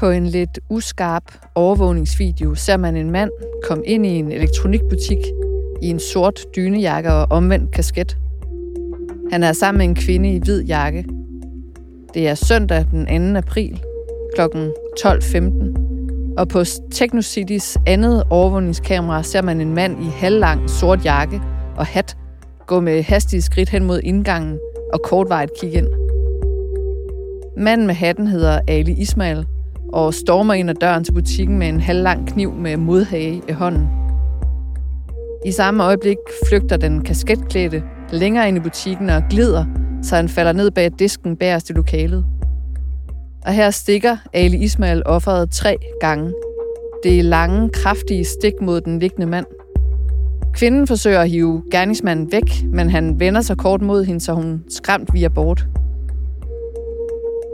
På en lidt uskarp overvågningsvideo ser man en mand komme ind i en elektronikbutik i en sort dynejakke og omvendt kasket. Han er sammen med en kvinde i hvid jakke. Det er søndag den 2. april kl. 12.15, og på Technocities andet overvågningskamera ser man en mand i halvlang sort jakke og hat gå med hastige skridt hen mod indgangen og kortvarigt kigge ind. Manden med hatten hedder Ali Ismail og stormer ind ad døren til butikken med en halvlang kniv med modhage i hånden. I samme øjeblik flygter den kasketklædte længere ind i butikken og glider, så han falder ned bag disken bagerst i lokalet. Og her stikker Ali Ismail offeret tre gange. Det er lange, kraftige stik mod den liggende mand. Kvinden forsøger at hive gerningsmanden væk, men han vender sig kort mod hende, så hun skræmt via bort.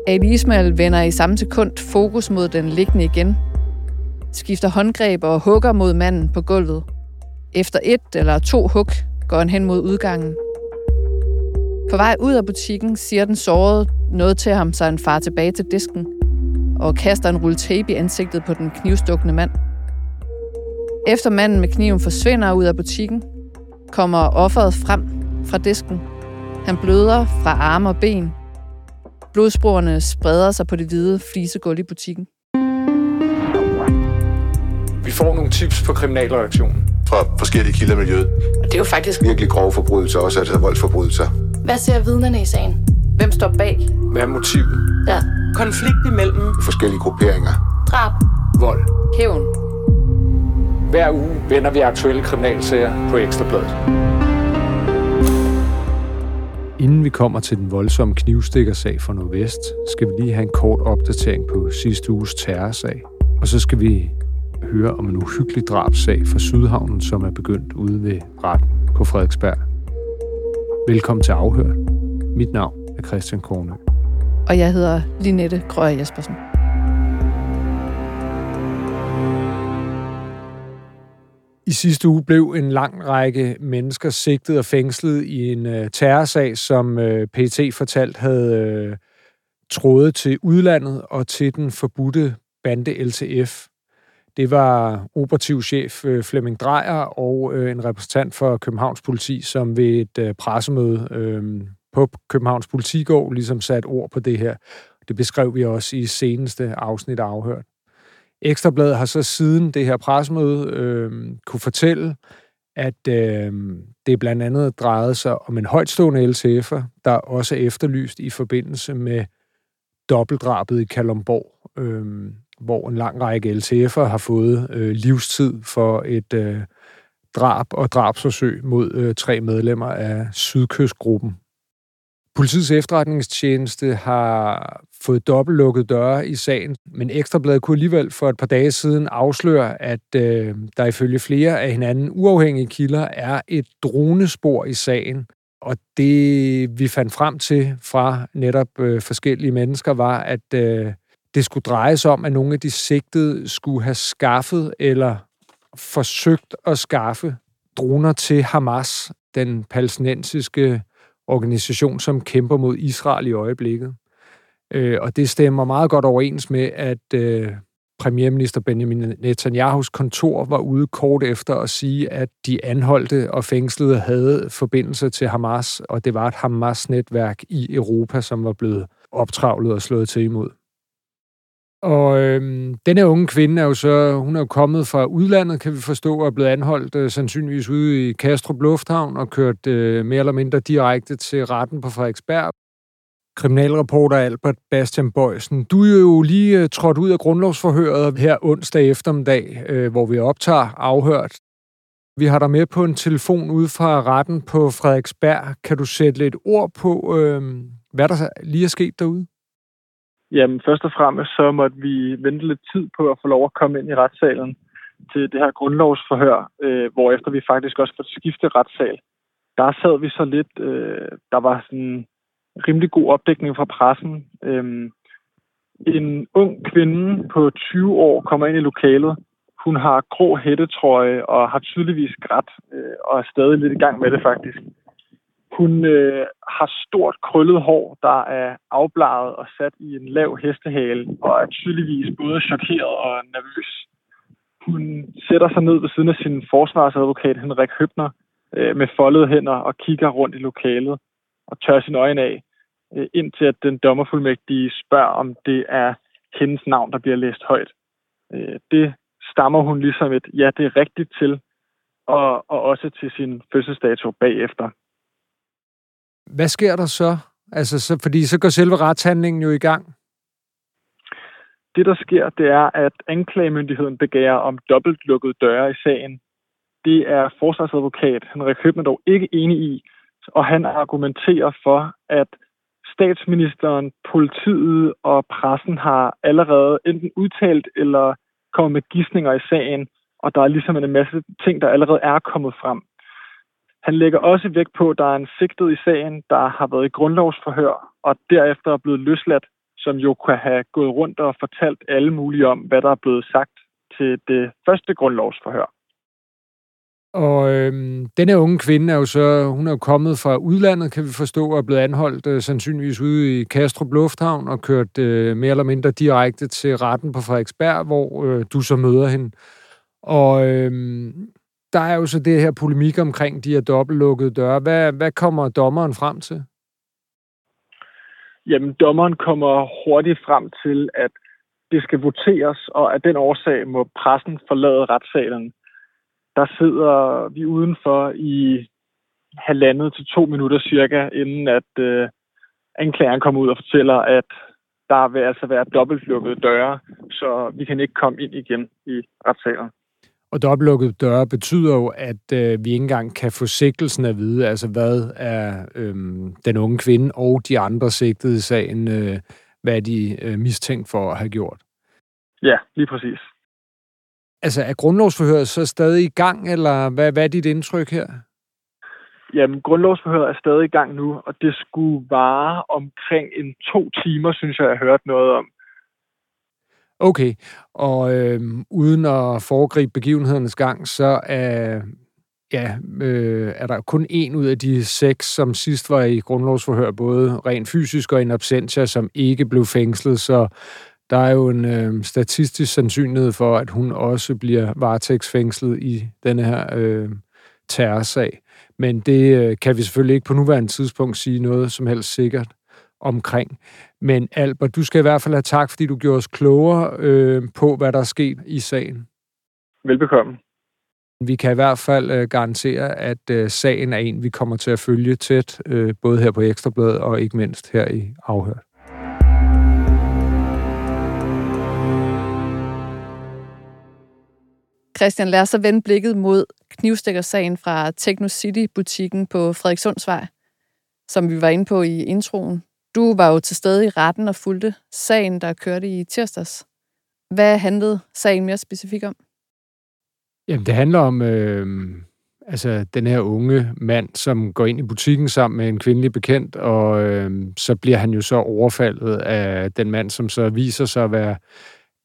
Ali Ismail vender i samme sekund fokus mod den liggende igen, skifter håndgreb og hugger mod manden på gulvet. Efter et eller to hug går han hen mod udgangen. På vej ud af butikken siger den sårede noget til ham, så han far tilbage til disken og kaster en rulle tape i ansigtet på den knivstukne mand. Efter manden med kniven forsvinder ud af butikken, kommer offeret frem fra disken. Han bløder fra arme og ben. Blodsporene spreder sig på det hvide flisegulv i butikken. Vi får nogle tips på kriminalreaktionen. Fra forskellige kilder i miljøet. Og det er jo faktisk Virkelig grove forbrydelser, også altså voldsforbrydelser. Hvad ser vidnerne i sagen? Hvem står bag? Hvad er motivet? Ja. konflikt imellem Forskellige grupperinger. Drab. Vold. Hævn. Hver uge vender vi aktuelle kriminalsager på Ekstrabladet. Inden vi kommer til den voldsomme knivstikkersag fra Nordvest, skal vi lige have en kort opdatering på sidste uges terrorsag. Og så skal vi høre om en uhyggelig drabsag fra Sydhavnen, som er begyndt ude ved retten på Frederiksberg. Velkommen til Afhør. Mit navn er Christian Kornø. Og jeg hedder Linette Krøger Jespersen. I sidste uge blev en lang række mennesker sigtet og fængslet i en øh, terrorsag, som øh, PET fortalt havde øh, trådet til udlandet og til den forbudte bande LTF. Det var operativchef øh, Flemming Drejer og øh, en repræsentant for Københavns Politi, som ved et øh, pressemøde øh, på Københavns Politigård ligesom satte ord på det her. Det beskrev vi også i seneste afsnit af Afhørt. Ekstrabladet har så siden det her pressemøde øh, kunne fortælle, at øh, det blandt andet drejede sig om en højtstående LTF'er, der også er efterlyst i forbindelse med dobbeltdrabet i Kalumborg, øh, hvor en lang række LTF'er har fået øh, livstid for et øh, drab og drabsforsøg mod øh, tre medlemmer af Sydkystgruppen. Politiets efterretningstjeneste har fået dobbeltlukket døre i sagen, men Ekstrabladet kunne alligevel for et par dage siden afsløre, at øh, der ifølge flere af hinanden uafhængige kilder er et dronespor i sagen. Og det, vi fandt frem til fra netop øh, forskellige mennesker, var, at øh, det skulle dreje sig om, at nogle af de sigtede skulle have skaffet eller forsøgt at skaffe droner til Hamas, den palæstinensiske organisation, som kæmper mod Israel i øjeblikket. Øh, og det stemmer meget godt overens med, at øh, premierminister Benjamin Netanyahus kontor var ude kort efter at sige, at de anholdte og fængslede havde forbindelse til Hamas, og det var et Hamas-netværk i Europa, som var blevet optravlet og slået til imod. Og øhm, denne unge kvinde er jo så, hun er jo kommet fra udlandet, kan vi forstå, og er blevet anholdt øh, sandsynligvis ude i Kastrup Lufthavn og kørt øh, mere eller mindre direkte til retten på Frederiksberg. Kriminalreporter Albert Bastian Bøjsen, du er jo lige øh, trådt ud af grundlovsforhøret her onsdag eftermiddag, øh, hvor vi optager afhørt. Vi har dig med på en telefon ude fra retten på Frederiksberg. Kan du sætte lidt ord på, øh, hvad der lige er sket derude? Jamen, først og fremmest så måtte vi vente lidt tid på at få lov at komme ind i retssalen til det her grundlovsforhør, øh, hvor efter vi faktisk også måtte skifte retssal. Der sad vi så lidt, øh, der var sådan rimelig god opdækning fra pressen. Øhm, en ung kvinde på 20 år kommer ind i lokalet. Hun har grå hættetrøje og har tydeligvis grædt, øh, og er stadig lidt i gang med det faktisk. Hun øh, har stort krøllet hår, der er afbladet og sat i en lav hestehale, og er tydeligvis både chokeret og nervøs. Hun sætter sig ned ved siden af sin forsvarsadvokat Henrik Høbner øh, med foldede hænder og kigger rundt i lokalet og tør sin øjne af, øh, indtil at den dommerfuldmægtige spørger, om det er hendes navn, der bliver læst højt. Øh, det stammer hun ligesom et, ja, det er rigtigt til, og, og også til sin fødselsdato bagefter. Hvad sker der så? Altså, så, fordi så går selve retshandlingen jo i gang. Det, der sker, det er, at anklagemyndigheden begærer om dobbelt lukket døre i sagen. Det er forsvarsadvokat Henrik Høbner dog ikke enig i, og han argumenterer for, at statsministeren, politiet og pressen har allerede enten udtalt eller kommet med gissninger i sagen, og der er ligesom en masse ting, der allerede er kommet frem. Han lægger også vægt på, at der er en sigtet i sagen, der har været i grundlovsforhør, og derefter er blevet løsladt, som jo kan have gået rundt og fortalt alle mulige om, hvad der er blevet sagt til det første grundlovsforhør. Og øhm, denne unge kvinde er jo så, hun er jo kommet fra udlandet, kan vi forstå, og er blevet anholdt øh, sandsynligvis ude i Kastrup Lufthavn og kørt øh, mere eller mindre direkte til retten på Frederiksberg, hvor øh, du så møder hende. Og øhm, der er jo så det her polemik omkring de her dobbeltlukkede døre. Hvad, hvad kommer dommeren frem til? Jamen, dommeren kommer hurtigt frem til, at det skal voteres, og af den årsag må pressen forlade retssalen der sidder vi udenfor i halvandet til to minutter cirka, inden at øh, anklageren kommer ud og fortæller, at der vil altså være dobbeltlukkede døre, så vi kan ikke komme ind igen i retssalen. Og dobbeltlukkede døre betyder jo, at øh, vi ikke engang kan få sigtelsen at vide, altså hvad er øh, den unge kvinde og de andre sigtede i sagen, øh, hvad de øh, mistænkt for at have gjort? Ja, lige præcis. Altså, er grundlovsforhøret så stadig i gang, eller hvad, hvad er dit indtryk her? Jamen, grundlovsforhøret er stadig i gang nu, og det skulle vare omkring en to timer, synes jeg, jeg har hørt noget om. Okay, og øh, uden at foregribe begivenhedernes gang, så er, ja, øh, er der kun en ud af de seks, som sidst var i grundlovsforhør, både rent fysisk og in absentia, som ikke blev fængslet, så der er jo en øh, statistisk sandsynlighed for, at hun også bliver varetægtsfængslet i denne her øh, terrorsag. Men det øh, kan vi selvfølgelig ikke på nuværende tidspunkt sige noget som helst sikkert omkring. Men Albert, du skal i hvert fald have tak, fordi du gjorde os klogere øh, på, hvad der er sket i sagen. Velbekomme. Vi kan i hvert fald øh, garantere, at øh, sagen er en, vi kommer til at følge tæt, øh, både her på Ekstrabladet og ikke mindst her i Afhørt. Christian, lad os så vende blikket mod knivstikkersagen fra Techno City-butikken på Frederikssundsvej, som vi var inde på i introen. Du var jo til stede i retten og fulgte sagen, der kørte i tirsdags. Hvad handlede sagen mere specifikt om? Jamen, det handler om øh, altså, den her unge mand, som går ind i butikken sammen med en kvindelig bekendt, og øh, så bliver han jo så overfaldet af den mand, som så viser sig at være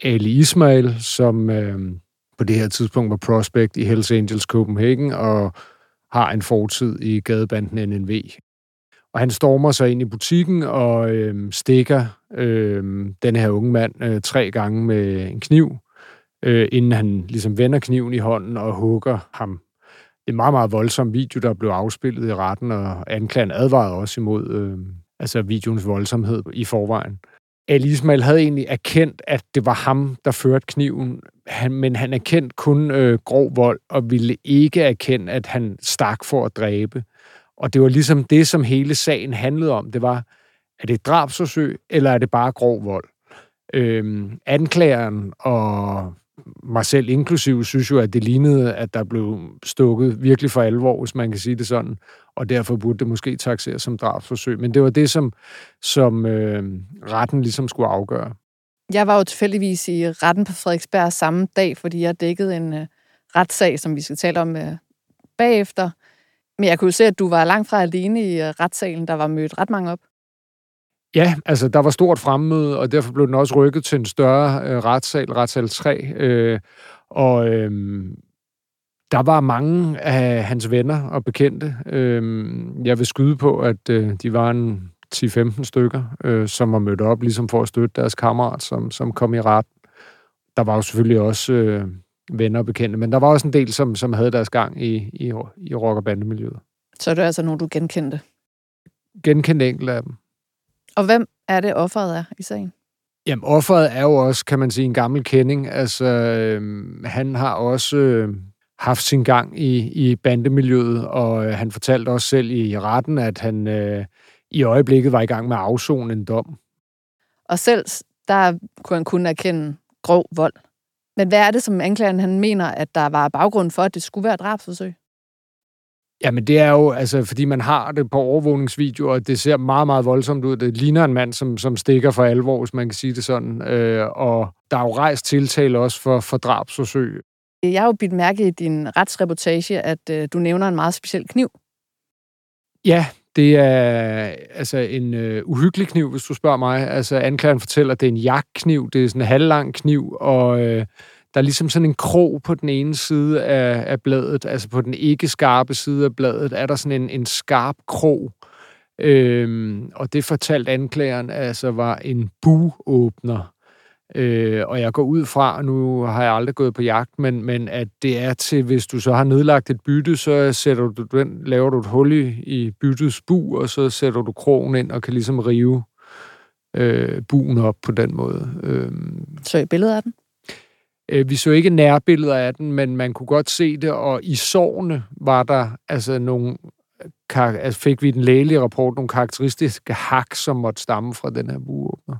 Ali Ismail, som... Øh, på det her tidspunkt var prospect i Hells Angels Copenhagen og har en fortid i gadebanden NNV. Og han stormer sig ind i butikken og øh, stikker øh, den her unge mand øh, tre gange med en kniv, øh, inden han ligesom vender kniven i hånden og hugger ham. Det er en meget, meget voldsom video, der blev afspillet i retten, og anklageren advarede også imod øh, altså videoens voldsomhed i forvejen. Ali Ismail havde egentlig erkendt, at det var ham, der førte kniven, han, men han erkendte kun øh, grov vold, og ville ikke erkende, at han stak for at dræbe. Og det var ligesom det, som hele sagen handlede om. Det var, er det drabsforsøg, eller er det bare grov vold? Øhm, anklageren og mig selv inklusiv synes jo, at det lignede, at der blev stukket virkelig for alvor, hvis man kan sige det sådan, og derfor burde det måske taxeres som drabsforsøg. Men det var det, som, som øh, retten ligesom skulle afgøre. Jeg var jo tilfældigvis i retten på Frederiksberg samme dag, fordi jeg dækkede en øh, retssag, som vi skal tale om øh, bagefter. Men jeg kunne jo se, at du var langt fra alene i øh, retssalen. Der var mødt ret mange op. Ja, altså der var stort fremmøde, og derfor blev den også rykket til en større øh, retssal, retssal 3. Øh, og øh, der var mange af hans venner og bekendte. Øh, jeg vil skyde på, at øh, de var en 10-15 stykker, øh, som var mødt op ligesom for at støtte deres kammerat, som, som kom i ret. Der var jo selvfølgelig også øh, venner og bekendte, men der var også en del, som, som havde deres gang i, i, i rock- og bandemiljøet. Så er det altså nogen, du genkendte. Genkendte enkelte af dem. Og hvem er det, offeret er i sagen? Jamen, offeret er jo også, kan man sige, en gammel kending. Altså, øh, han har også øh, haft sin gang i, i bandemiljøet, og øh, han fortalte også selv i retten, at han øh, i øjeblikket var i gang med at afzone en dom. Og selv der kunne han kun erkende grov vold. Men hvad er det, som anklageren han mener, at der var baggrund for, at det skulle være drabsforsøg? Jamen det er jo, altså, fordi man har det på overvågningsvideoer, og det ser meget, meget voldsomt ud. Det ligner en mand, som, som stikker for alvor, hvis man kan sige det sådan. Øh, og der er jo rejst tiltale også for, for drabsforsøg. Jeg har jo bidt mærke i din retsreportage, at øh, du nævner en meget speciel kniv. Ja, det er altså en øh, uhyggelig kniv, hvis du spørger mig. Altså anklageren fortæller, at det er en jagtkniv, det er sådan en halvlang kniv, og øh, der er ligesom sådan en krog på den ene side af, af bladet, altså på den ikke skarpe side af bladet, er der sådan en, en skarp krog. Øhm, og det fortalte anklageren altså var en buåbner. Øh, og jeg går ud fra, nu har jeg aldrig gået på jagt, men, men at det er til, hvis du så har nedlagt et bytte, så sætter du den, laver du et hul i, i byttets bu, og så sætter du krogen ind og kan ligesom rive øh, buen op på den måde. Øh, så i billedet af den? Øh, vi så ikke nærbilleder af den, men man kunne godt se det, og i sårene var der altså nogle altså fik vi den lægelige rapport nogle karakteristiske hak, som måtte stamme fra den her buåbner.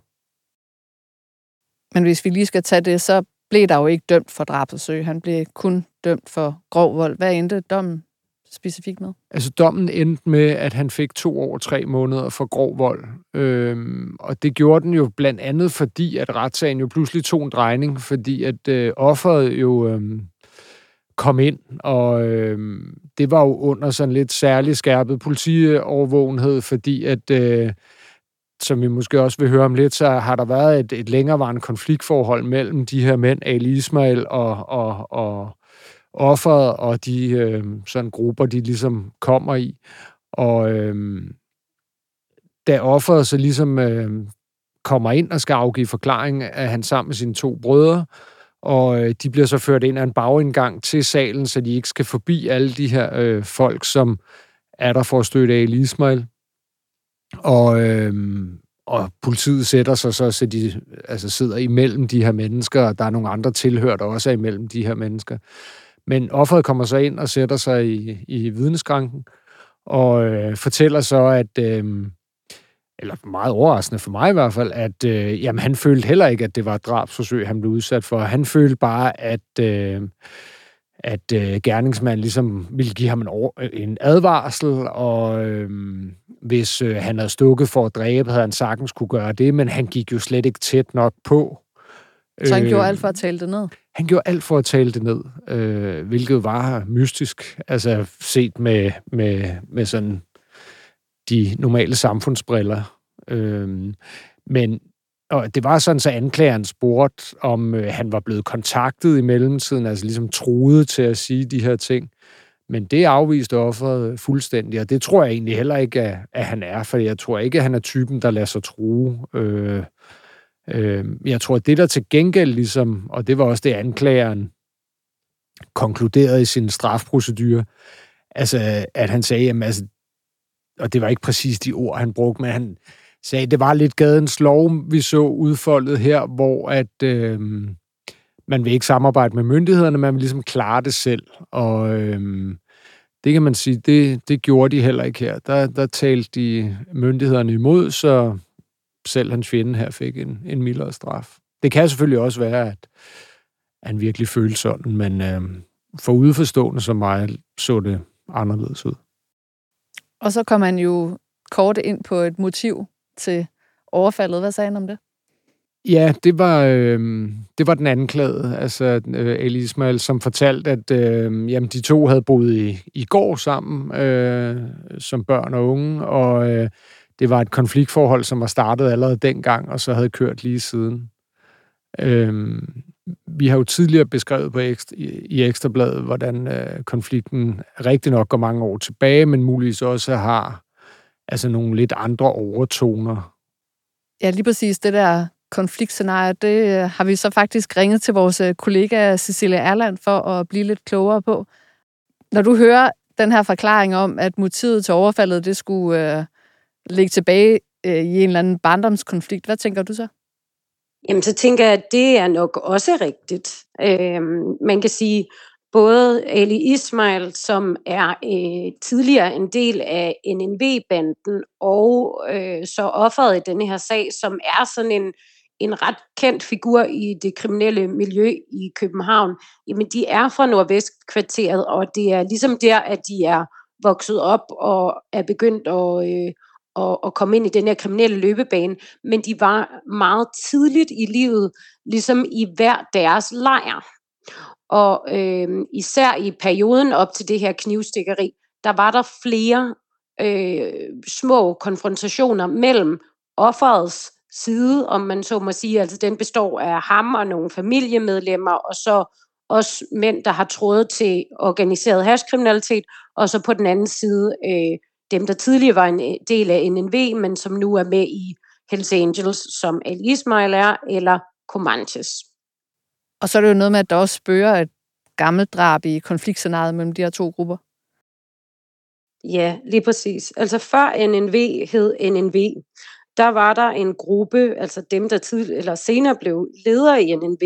Men hvis vi lige skal tage det, så blev der jo ikke dømt for drabsforsøg. Han blev kun dømt for grov vold. Hvad endte dommen specifikt med? Altså dommen endte med, at han fik to år og tre måneder for grov vold. Øhm, og det gjorde den jo blandt andet, fordi at retssagen jo pludselig tog en drejning, fordi at øh, offeret jo øh, kom ind, og øh, det var jo under sådan lidt særlig skærpet politiovervågenhed, fordi at... Øh, som vi måske også vil høre om lidt, så har der været et, et længerevarende konfliktforhold mellem de her mænd, Ali Ismail og, og, og offeret og de øh, sådan grupper, de ligesom kommer i. Og øh, da offeret så ligesom øh, kommer ind og skal afgive forklaring, er han sammen med sine to brødre, og øh, de bliver så ført ind af en bagindgang til salen, så de ikke skal forbi alle de her øh, folk, som er der for at støtte Ali Ismail. Og, øh, og politiet sætter sig så, så de altså sidder imellem de her mennesker, og der er nogle andre tilhør, der også er imellem de her mennesker. Men offeret kommer så ind og sætter sig i, i vidneskranken, og øh, fortæller så, at, øh, eller meget overraskende for mig i hvert fald, at øh, jamen, han følte heller ikke, at det var et drabsforsøg, han blev udsat for. Han følte bare, at, øh, at øh, gerningsmanden ligesom ville give ham en, over, en advarsel, og øh, hvis øh, han havde stukket for at dræbe, havde han sagtens kunne gøre det, men han gik jo slet ikke tæt nok på. Så han øh, gjorde alt for at tale det ned? Han gjorde alt for at tale det ned, øh, hvilket var mystisk, altså set med, med, med sådan de normale samfundsbriller. Øh, men og det var sådan, så anklageren spurgte, om øh, han var blevet kontaktet i mellemtiden, altså ligesom troede til at sige de her ting. Men det afviste offeret fuldstændig, og det tror jeg egentlig heller ikke, at, at han er, for jeg tror ikke, at han er typen, der lader sig true. Øh, øh, jeg tror, at det der til gengæld ligesom, og det var også det anklageren konkluderede i sin strafprocedur, altså at han sagde, jamen, altså, og det var ikke præcis de ord, han brugte, men han sagde, det var lidt gadens lov, vi så udfoldet her, hvor at øh, man vil ikke samarbejde med myndighederne, man vil ligesom klare det selv. Og øh, det kan man sige, det, det gjorde de heller ikke her. Der, der talte de myndighederne imod, så selv hans fjende her fik en, en mildere straf. Det kan selvfølgelig også være, at han virkelig følte sådan, men øh, for udeforstående som mig, så det anderledes ud. Og så kom han jo kort ind på et motiv til overfaldet. Hvad sagde han om det? Ja, det var, øh, det var den anklagede, altså øh, Ali Ismail, som fortalte, at øh, jamen, de to havde boet i, i går sammen øh, som børn og unge, og øh, det var et konfliktforhold, som var startet allerede dengang, og så havde kørt lige siden. Øh, vi har jo tidligere beskrevet på ekstra, i, i Ekstrabladet, hvordan øh, konflikten rigtig nok går mange år tilbage, men muligvis også har altså nogle lidt andre overtoner. Ja, lige præcis det der konfliktscenarie, det øh, har vi så faktisk ringet til vores øh, kollega Cecilia Erland for at blive lidt klogere på. Når du hører den her forklaring om, at motivet til overfaldet, det skulle øh, ligge tilbage øh, i en eller anden barndomskonflikt, hvad tænker du så? Jamen, så tænker jeg, at det er nok også rigtigt. Øh, man kan sige, både Ali Ismail, som er øh, tidligere en del af NNV-banden, og øh, så offeret i denne her sag, som er sådan en, en ret kendt figur i det kriminelle miljø i København, jamen de er fra Nordvestkvarteret, og det er ligesom der, at de er vokset op og er begyndt at, øh, at, at komme ind i den her kriminelle løbebane, men de var meget tidligt i livet, ligesom i hver deres lejr. Og øh, især i perioden op til det her knivstikkeri, der var der flere øh, små konfrontationer mellem offerets side, om man så må sige. Altså den består af ham og nogle familiemedlemmer, og så også mænd, der har trådet til organiseret hashkriminalitet, og så på den anden side øh, dem, der tidligere var en øh, del af NNV, men som nu er med i Hells Angels, som Ali Ismail er, eller Comanches. Og så er det jo noget med, at der også spørger et gammelt drab i konfliktscenariet mellem de her to grupper. Ja, lige præcis. Altså før NNV hed NNV, der var der en gruppe, altså dem, der tid, eller senere blev ledere i NNV,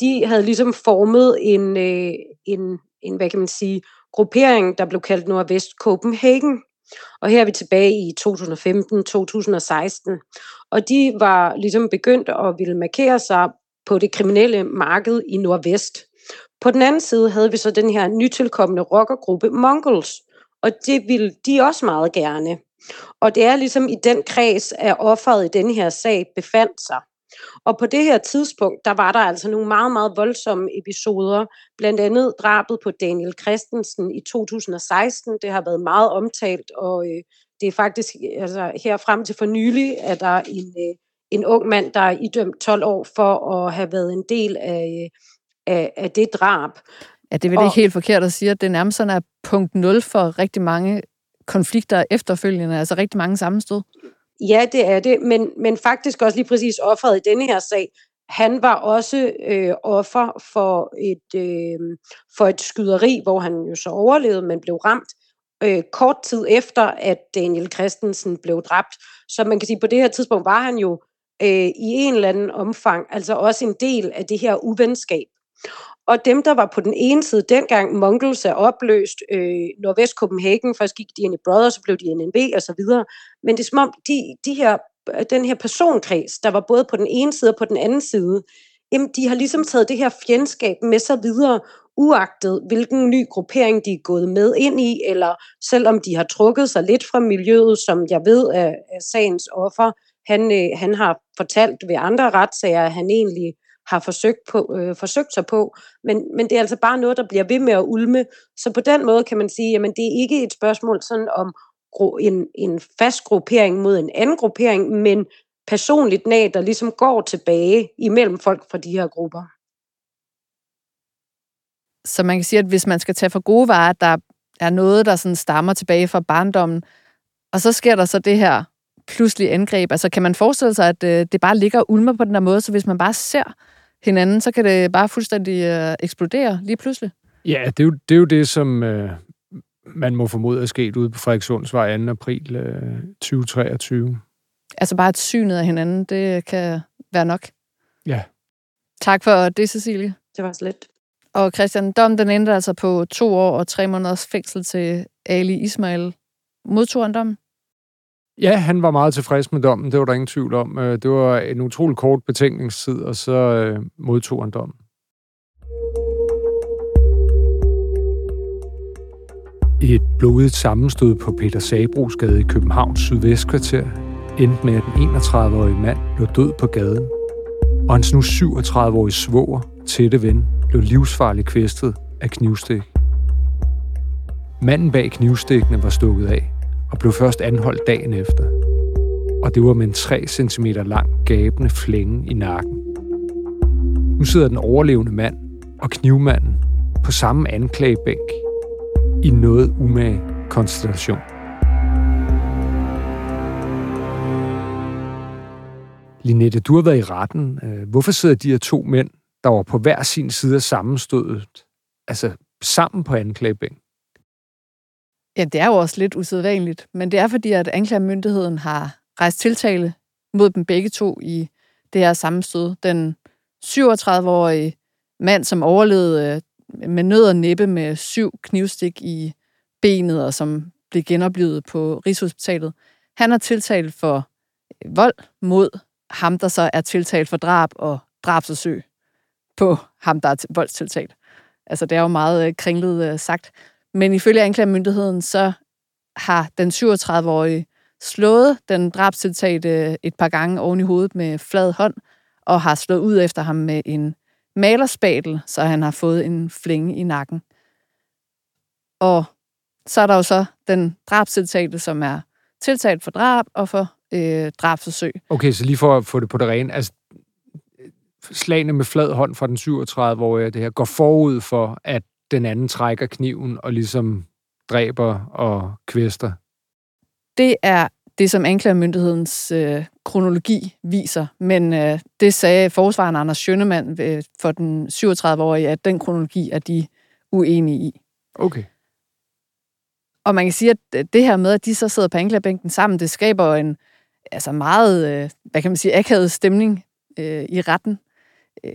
de havde ligesom formet en, øh, en, en, hvad kan man sige, gruppering, der blev kaldt Nordvest Copenhagen. Og her er vi tilbage i 2015-2016. Og de var ligesom begyndt at ville markere sig på det kriminelle marked i Nordvest. På den anden side havde vi så den her nytilkommende rockergruppe Mongols, og det ville de også meget gerne. Og det er ligesom i den kreds, at offeret i den her sag befandt sig. Og på det her tidspunkt, der var der altså nogle meget, meget voldsomme episoder. Blandt andet drabet på Daniel Christensen i 2016. Det har været meget omtalt, og øh, det er faktisk altså, her frem til for nylig, at der er en, øh, en ung mand, der er idømt 12 år for at have været en del af, af, af det drab. Ja, det er vel og, ikke helt forkert at sige, at det nærmest sådan er punkt 0 for rigtig mange konflikter efterfølgende, altså rigtig mange sammenstød. Ja, det er det, men, men faktisk også lige præcis offeret i denne her sag, han var også øh, offer for et, øh, for et skyderi, hvor han jo så overlevede, men blev ramt øh, kort tid efter, at Daniel Christensen blev dræbt. Så man kan sige, på det her tidspunkt var han jo øh, i en eller anden omfang, altså også en del af det her uvenskab. Og dem, der var på den ene side dengang, Mongols er opløst, øh, Nordvest Copenhagen, først gik de ind i Brothers, så blev de NNB og så videre. Men det er som om, de, de her, den her personkreds, der var både på den ene side og på den anden side, jamen, de har ligesom taget det her fjendskab med sig videre, uagtet hvilken ny gruppering de er gået med ind i, eller selvom de har trukket sig lidt fra miljøet, som jeg ved er, er sagens offer, han, øh, han har fortalt ved andre retssager, at han egentlig har forsøgt, på, øh, forsøgt sig på, men, men det er altså bare noget, der bliver ved med at ulme. Så på den måde kan man sige, at det er ikke et spørgsmål sådan om en, en fast gruppering mod en anden gruppering, men personligt nag, der ligesom går tilbage imellem folk fra de her grupper. Så man kan sige, at hvis man skal tage for gode varer, at der er noget, der sådan stammer tilbage fra barndommen, og så sker der så det her pludselige angreb. Altså kan man forestille sig, at øh, det bare ligger og ulmer på den der måde, så hvis man bare ser hinanden, så kan det bare fuldstændig øh, eksplodere lige pludselig. Ja, det er jo det, er jo det som øh, man må formode er sket ude på Frederikssundsvej 2. april øh, 2023. Altså bare et synet af hinanden, det kan være nok. Ja. Tak for det, Cecilie. Det var slet. Og Christian, dom den endte altså på to år og tre måneders fængsel til Ali Ismail. Modtog han dommen? Ja, han var meget tilfreds med dommen, det var der ingen tvivl om. Øh, det var en utrolig kort betænkningstid, og så øh, modtog han dommen. Et blodigt sammenstød på Peter Sabrosgade i Københavns sydvestkvarter endte med, at den 31-årige mand blev død på gaden, og hans nu 37-årige svoger, tætte ven, blev livsfarligt kvæstet af knivstik. Manden bag knivstikkene var stukket af, og blev først anholdt dagen efter. Og det var med en 3 cm lang gabende flænge i nakken. Nu sidder den overlevende mand og knivmanden på samme anklagebænk i noget umage konstellation. Linette, du har været i retten. Øh, hvorfor sidder de her to mænd, der var på hver sin side af sammenstødet, altså sammen på anklagebænken? Ja, det er jo også lidt usædvanligt, men det er fordi, at anklagemyndigheden har rejst tiltale mod dem begge to i det her sammenstød. Den 37-årige mand, som overlevede øh, med nød og næppe med syv knivstik i benet, og som blev genoplevet på Rigshospitalet, han er tiltalt for øh, vold mod ham, der så er tiltalt for drab og drabsforsøg på ham, der er voldstiltalt. Altså, det er jo meget øh, kringlet sagt. Men ifølge anklagemyndigheden, så har den 37-årige slået den drabstiltagte øh, et par gange oven i hovedet med flad hånd, og har slået ud efter ham med en malerspadel, så han har fået en flænge i nakken. Og så er der jo så den drabstiltagte, som er tiltalt for drab og for øh, drabsforsøg. Okay, så lige for at få det på det rene, altså slagene med flad hånd fra den 37-årige, det her, går forud for, at den anden trækker kniven og ligesom dræber og kvæster? Det er det, som anklagemyndighedens øh, kronologi viser, men øh, det sagde forsvaren Anders Schønemann øh, for den 37-årige, at den kronologi er de uenige i. Okay. Og man kan sige, at det her med, at de så sidder på anklagebænken sammen, det skaber en altså meget, øh, hvad kan man sige, akavet stemning øh, i retten. Øh,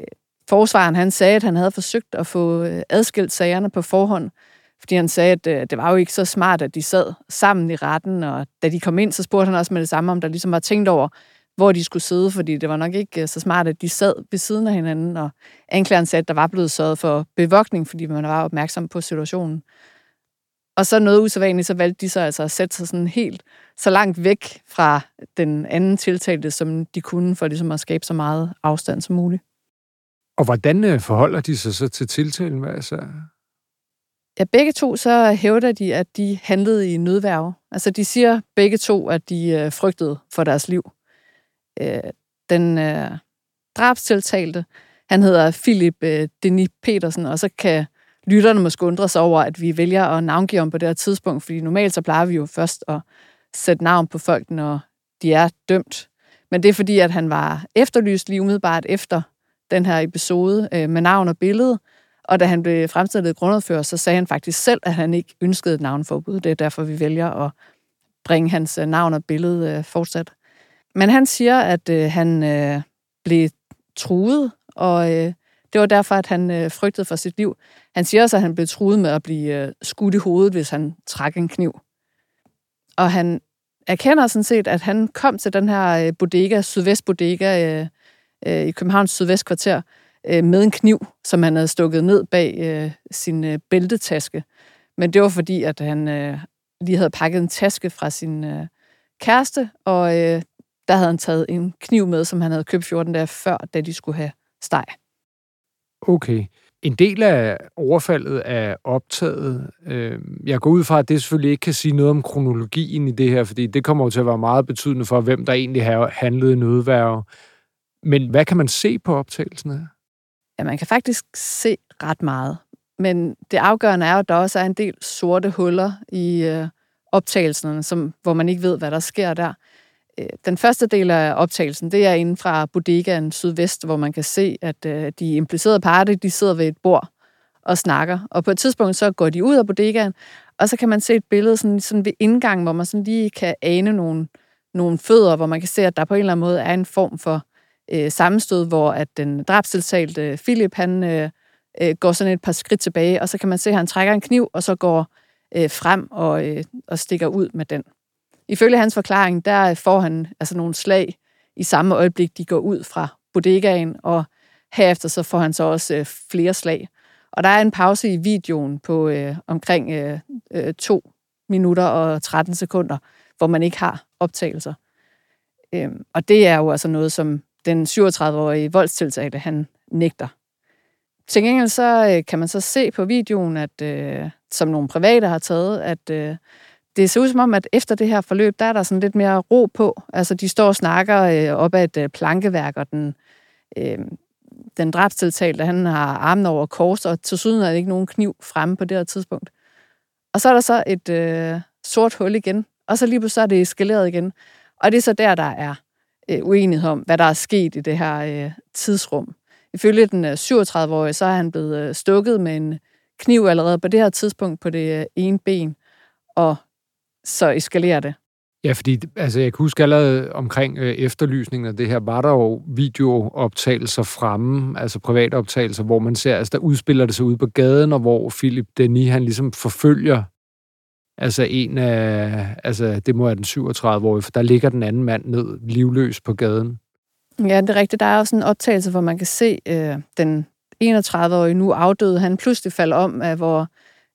forsvaren han sagde, at han havde forsøgt at få øh, adskilt sagerne på forhånd, fordi han sagde, at øh, det var jo ikke så smart, at de sad sammen i retten, og da de kom ind, så spurgte han også med det samme, om der ligesom var tænkt over, hvor de skulle sidde, fordi det var nok ikke øh, så smart, at de sad ved siden af hinanden, og anklageren sagde, at der var blevet sørget for bevogtning, fordi man var opmærksom på situationen. Og så noget usædvanligt, så valgte de så altså at sætte sig sådan helt så langt væk fra den anden tiltalte, som de kunne, for ligesom at skabe så meget afstand som muligt. Og hvordan øh, forholder de sig så til tiltalen? Hvad så? Ja, begge to så hævder de, at de handlede i nødværve. Altså de siger begge to, at de øh, frygtede for deres liv. Øh, den øh, drabstiltalte, han hedder Philip øh, Denis Petersen, og så kan lytterne måske undre sig over, at vi vælger at navngive ham på det her tidspunkt, fordi normalt så plejer vi jo først at sætte navn på folk, når de er dømt. Men det er fordi, at han var efterlyst lige umiddelbart efter den her episode øh, med navn og billede, og da han blev fremstillet grundadfører, så sagde han faktisk selv, at han ikke ønskede et navnforbud. Det er derfor, vi vælger at bringe hans øh, navn og billede øh, fortsat. Men han siger, at øh, han øh, blev truet, og øh, det var derfor, at han øh, frygtede for sit liv. Han siger også, at han blev truet med at blive øh, skudt i hovedet, hvis han trak en kniv. Og han erkender sådan set, at han kom til den her øh, bodega, Sydvest Bodega øh, øh, i Københavns Sydvestkvarter, øh, med en kniv, som han havde stukket ned bag øh, sin øh, bæltetaske. Men det var fordi, at han øh, lige havde pakket en taske fra sin øh, kæreste, og øh, der havde han taget en kniv med, som han havde købt 14 dage før, da de skulle have steg. Okay. En del af overfaldet er optaget. Øh, jeg går ud fra, at det selvfølgelig ikke kan sige noget om kronologien i det her, fordi det kommer jo til at være meget betydende for, hvem der egentlig har handlet i nødværve. Men hvad kan man se på optagelsen her? Ja, man kan faktisk se ret meget. Men det afgørende er at der også er en del sorte huller i øh, optagelserne, som, hvor man ikke ved, hvad der sker der. Øh, den første del af optagelsen, det er inden fra bodegaen sydvest, hvor man kan se, at øh, de implicerede parter, de sidder ved et bord og snakker. Og på et tidspunkt, så går de ud af bodegaen, og så kan man se et billede sådan, sådan ved indgangen, hvor man sådan lige kan ane nogle, nogle fødder, hvor man kan se, at der på en eller anden måde er en form for øh, sammenstød, hvor at den drabstiltalte Philip, han øh, øh, går sådan et par skridt tilbage, og så kan man se, at han trækker en kniv, og så går øh, frem og, øh, og stikker ud med den. Ifølge hans forklaring, der får han altså nogle slag i samme øjeblik, de går ud fra bodegaen, og herefter så får han så også øh, flere slag. Og der er en pause i videoen på øh, omkring øh, øh, 2 minutter og 13 sekunder, hvor man ikke har optagelser. Øhm, og det er jo altså noget, som den 37-årige voldstiltalte, han nægter. Til gengæld så øh, kan man så se på videoen, at øh, som nogle private har taget, at øh, det ser ud som om, at efter det her forløb, der er der sådan lidt mere ro på. Altså, de står og snakker øh, op ad et øh, plankeværk, og den øh, den drabstiltalte, han har armen over kors, og til syden er der ikke nogen kniv fremme på det her tidspunkt. Og så er der så et øh, sort hul igen, og så lige pludselig er det eskaleret igen. Og det er så der, der er øh, uenighed om, hvad der er sket i det her øh, tidsrum. Ifølge den øh, 37-årige, så er han blevet øh, stukket med en kniv allerede på det her tidspunkt på det øh, ene ben, og så eskalerer det. Ja, fordi altså, jeg kan huske allerede omkring øh, efterlysningen af det her, var der jo videooptagelser fremme, altså private optagelser, hvor man ser, altså der udspiller det sig ude på gaden, og hvor Philip Denis, han ligesom forfølger altså en af, altså det må være den 37-årige, for der ligger den anden mand ned livløs på gaden. Ja, det er rigtigt. Der er også en optagelse, hvor man kan se øh, den 31-årige nu afdøde, han pludselig falder om, af, hvor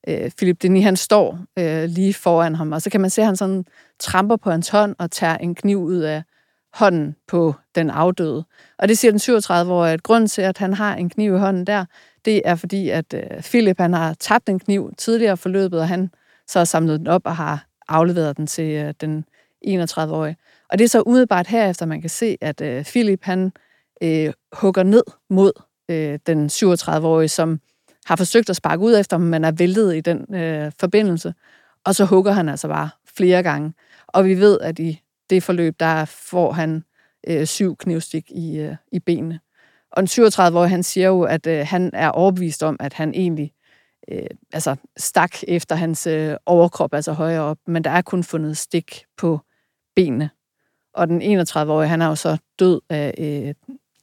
øh, Philip Denis, han står øh, lige foran ham, og så kan man se, at han sådan tramper på hans hånd og tager en kniv ud af hånden på den afdøde. Og det siger den 37-årige, at grunden til, at han har en kniv i hånden der, det er fordi, at øh, Philip han har tabt en kniv tidligere forløbet, og han så har samlet den op og har afleveret den til øh, den 31-årige. Og det er så umiddelbart herefter, man kan se, at øh, Philip han øh, hugger ned mod øh, den 37-årige, som har forsøgt at sparke ud efter ham, men er væltet i den øh, forbindelse. Og så hugger han altså bare flere gange. Og vi ved, at i det forløb, der får han øh, syv knivstik i, øh, i benene. Og den 37-årige, han siger jo, at øh, han er overbevist om, at han egentlig øh, altså stak efter hans øh, overkrop, altså højere op, men der er kun fundet stik på benene. Og den 31-årige, han er jo så død af øh,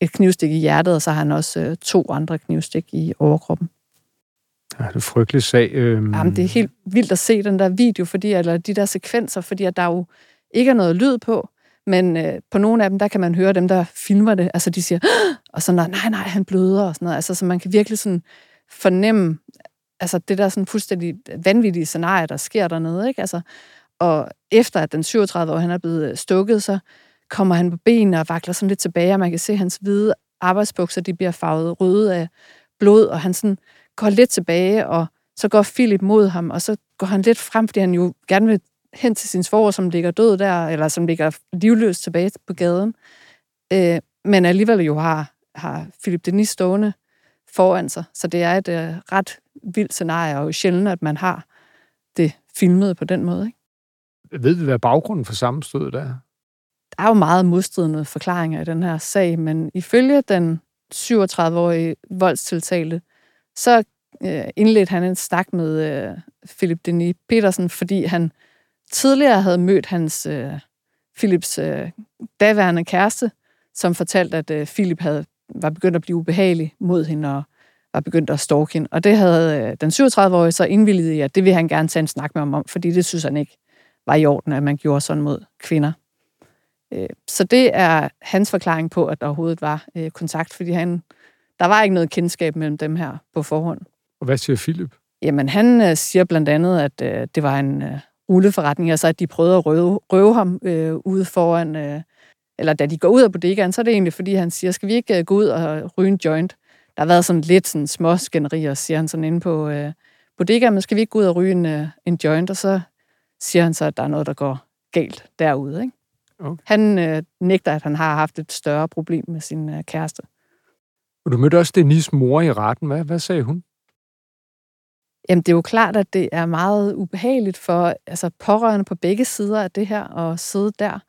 et knivstik i hjertet, og så har han også øh, to andre knivstik i overkroppen. Ja, det er frygtelig sag. Øhm... Jamen, det er helt vildt at se den der video, fordi, eller de der sekvenser, fordi at der jo ikke er noget lyd på, men øh, på nogle af dem, der kan man høre dem, der filmer det. Altså, de siger, Åh! og så nej, nej, han bløder, og sådan noget. Altså, så man kan virkelig sådan fornemme, altså det der sådan fuldstændig vanvittige scenarie, der sker dernede, ikke? Altså, og efter at den 37 år, han er blevet øh, stukket, så kommer han på benene og vakler sådan lidt tilbage, og man kan se, at hans hvide arbejdsbukser, de bliver farvet røde af blod, og han sådan går lidt tilbage, og så går Philip mod ham, og så går han lidt frem, fordi han jo gerne vil hen til sin svoger, som ligger død der, eller som ligger livløst tilbage på gaden. Øh, men alligevel jo har, har Philip Denis stående foran sig. Så det er et øh, ret vildt scenarie, og jo sjældent, at man har det filmet på den måde. Ikke? Ved vi, hvad baggrunden for sammenstødet er? Der er jo meget modstridende forklaringer i den her sag, men ifølge den 37-årige voldstiltalte, så øh, indledte han en snak med øh, Philip Denis Petersen, fordi han tidligere havde mødt hans øh, Philips øh, daværende kæreste, som fortalte, at øh, Philip havde, var begyndt at blive ubehagelig mod hende og var begyndt at stalke hende. Og det havde øh, den 37-årige så indvilliget i, at det vil han gerne tage en snak med ham om, fordi det synes han ikke var i orden, at man gjorde sådan mod kvinder. Øh, så det er hans forklaring på, at der overhovedet var øh, kontakt, fordi han, der var ikke noget kendskab mellem dem her på forhånd. Og hvad siger Philip? Jamen, han siger blandt andet, at det var en øh, rulleforretning, altså at de prøvede at røve, røve ham øh, ude foran, øh, eller da de går ud af bodegaen, så er det egentlig, fordi han siger, skal vi ikke øh, gå ud og ryge en joint? Der har været sådan lidt sådan små skænderier, siger han sådan inde på øh, bodegaen, men skal vi ikke gå ud og ryge en, øh, en joint? Og så siger han så, at der er noget, der går galt derude. Ikke? Okay. Han øh, nægter, at han har haft et større problem med sin øh, kæreste. Og du mødte også Denis mor i retten. Hvad, hvad sagde hun? Jamen, det er jo klart, at det er meget ubehageligt for altså, pårørende på begge sider af det her at sidde der.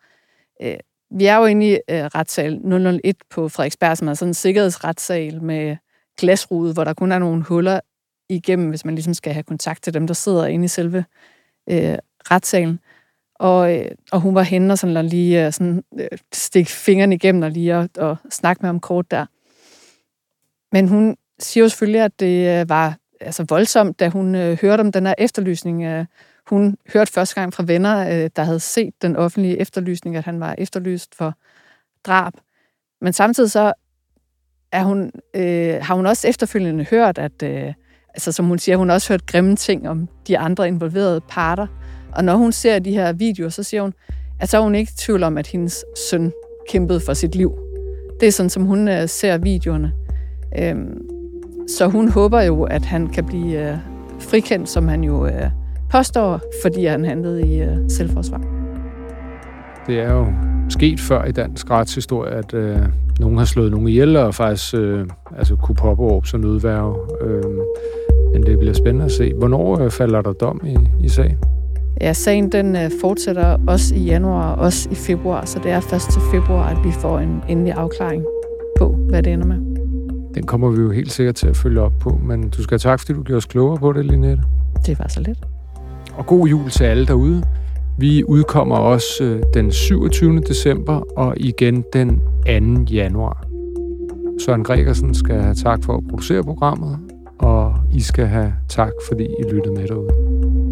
Øh, vi er jo inde i øh, retssal 001 på Frederiksberg, som er sådan en sikkerhedsretssal med glasrude, hvor der kun er nogle huller igennem, hvis man ligesom skal have kontakt til dem, der sidder inde i selve øh, retssalen. Og, øh, og hun var henne og sådan, lige øh, sådan, øh, stik fingrene igennem og lige og, og snakke med ham kort der. Men hun siger jo selvfølgelig, at det øh, var altså voldsomt, da hun øh, hørte om den her efterlysning. Øh, hun hørte første gang fra venner, øh, der havde set den offentlige efterlysning, at han var efterlyst for drab. Men samtidig så er hun, øh, har hun også efterfølgende hørt, at, øh, altså som hun siger, hun har også hørt grimme ting om de andre involverede parter. Og når hun ser de her videoer, så siger hun, at så er hun ikke i tvivl om, at hendes søn kæmpede for sit liv. Det er sådan, som hun øh, ser videoerne. Øhm, så hun håber jo, at han kan blive øh, frikendt, som han jo øh, påstår, fordi han handlede i øh, selvforsvar. Det er jo sket før i dansk retshistorie, at øh, nogen har slået nogen ihjel og faktisk øh, altså kunne påberåbe sig nødværve. Øh, men det bliver spændende at se. Hvornår øh, falder der dom i, i sagen? Ja, sagen den øh, fortsætter også i januar og også i februar, så det er først til februar, at vi får en endelig afklaring på, hvad det ender med. Den kommer vi jo helt sikkert til at følge op på, men du skal have tak, fordi du gjorde os klogere på det, Linette. Det var så lidt. Og god jul til alle derude. Vi udkommer også øh, den 27. december og igen den 2. januar. Søren Gregersen skal have tak for at producere programmet, og I skal have tak, fordi I lyttede med derude.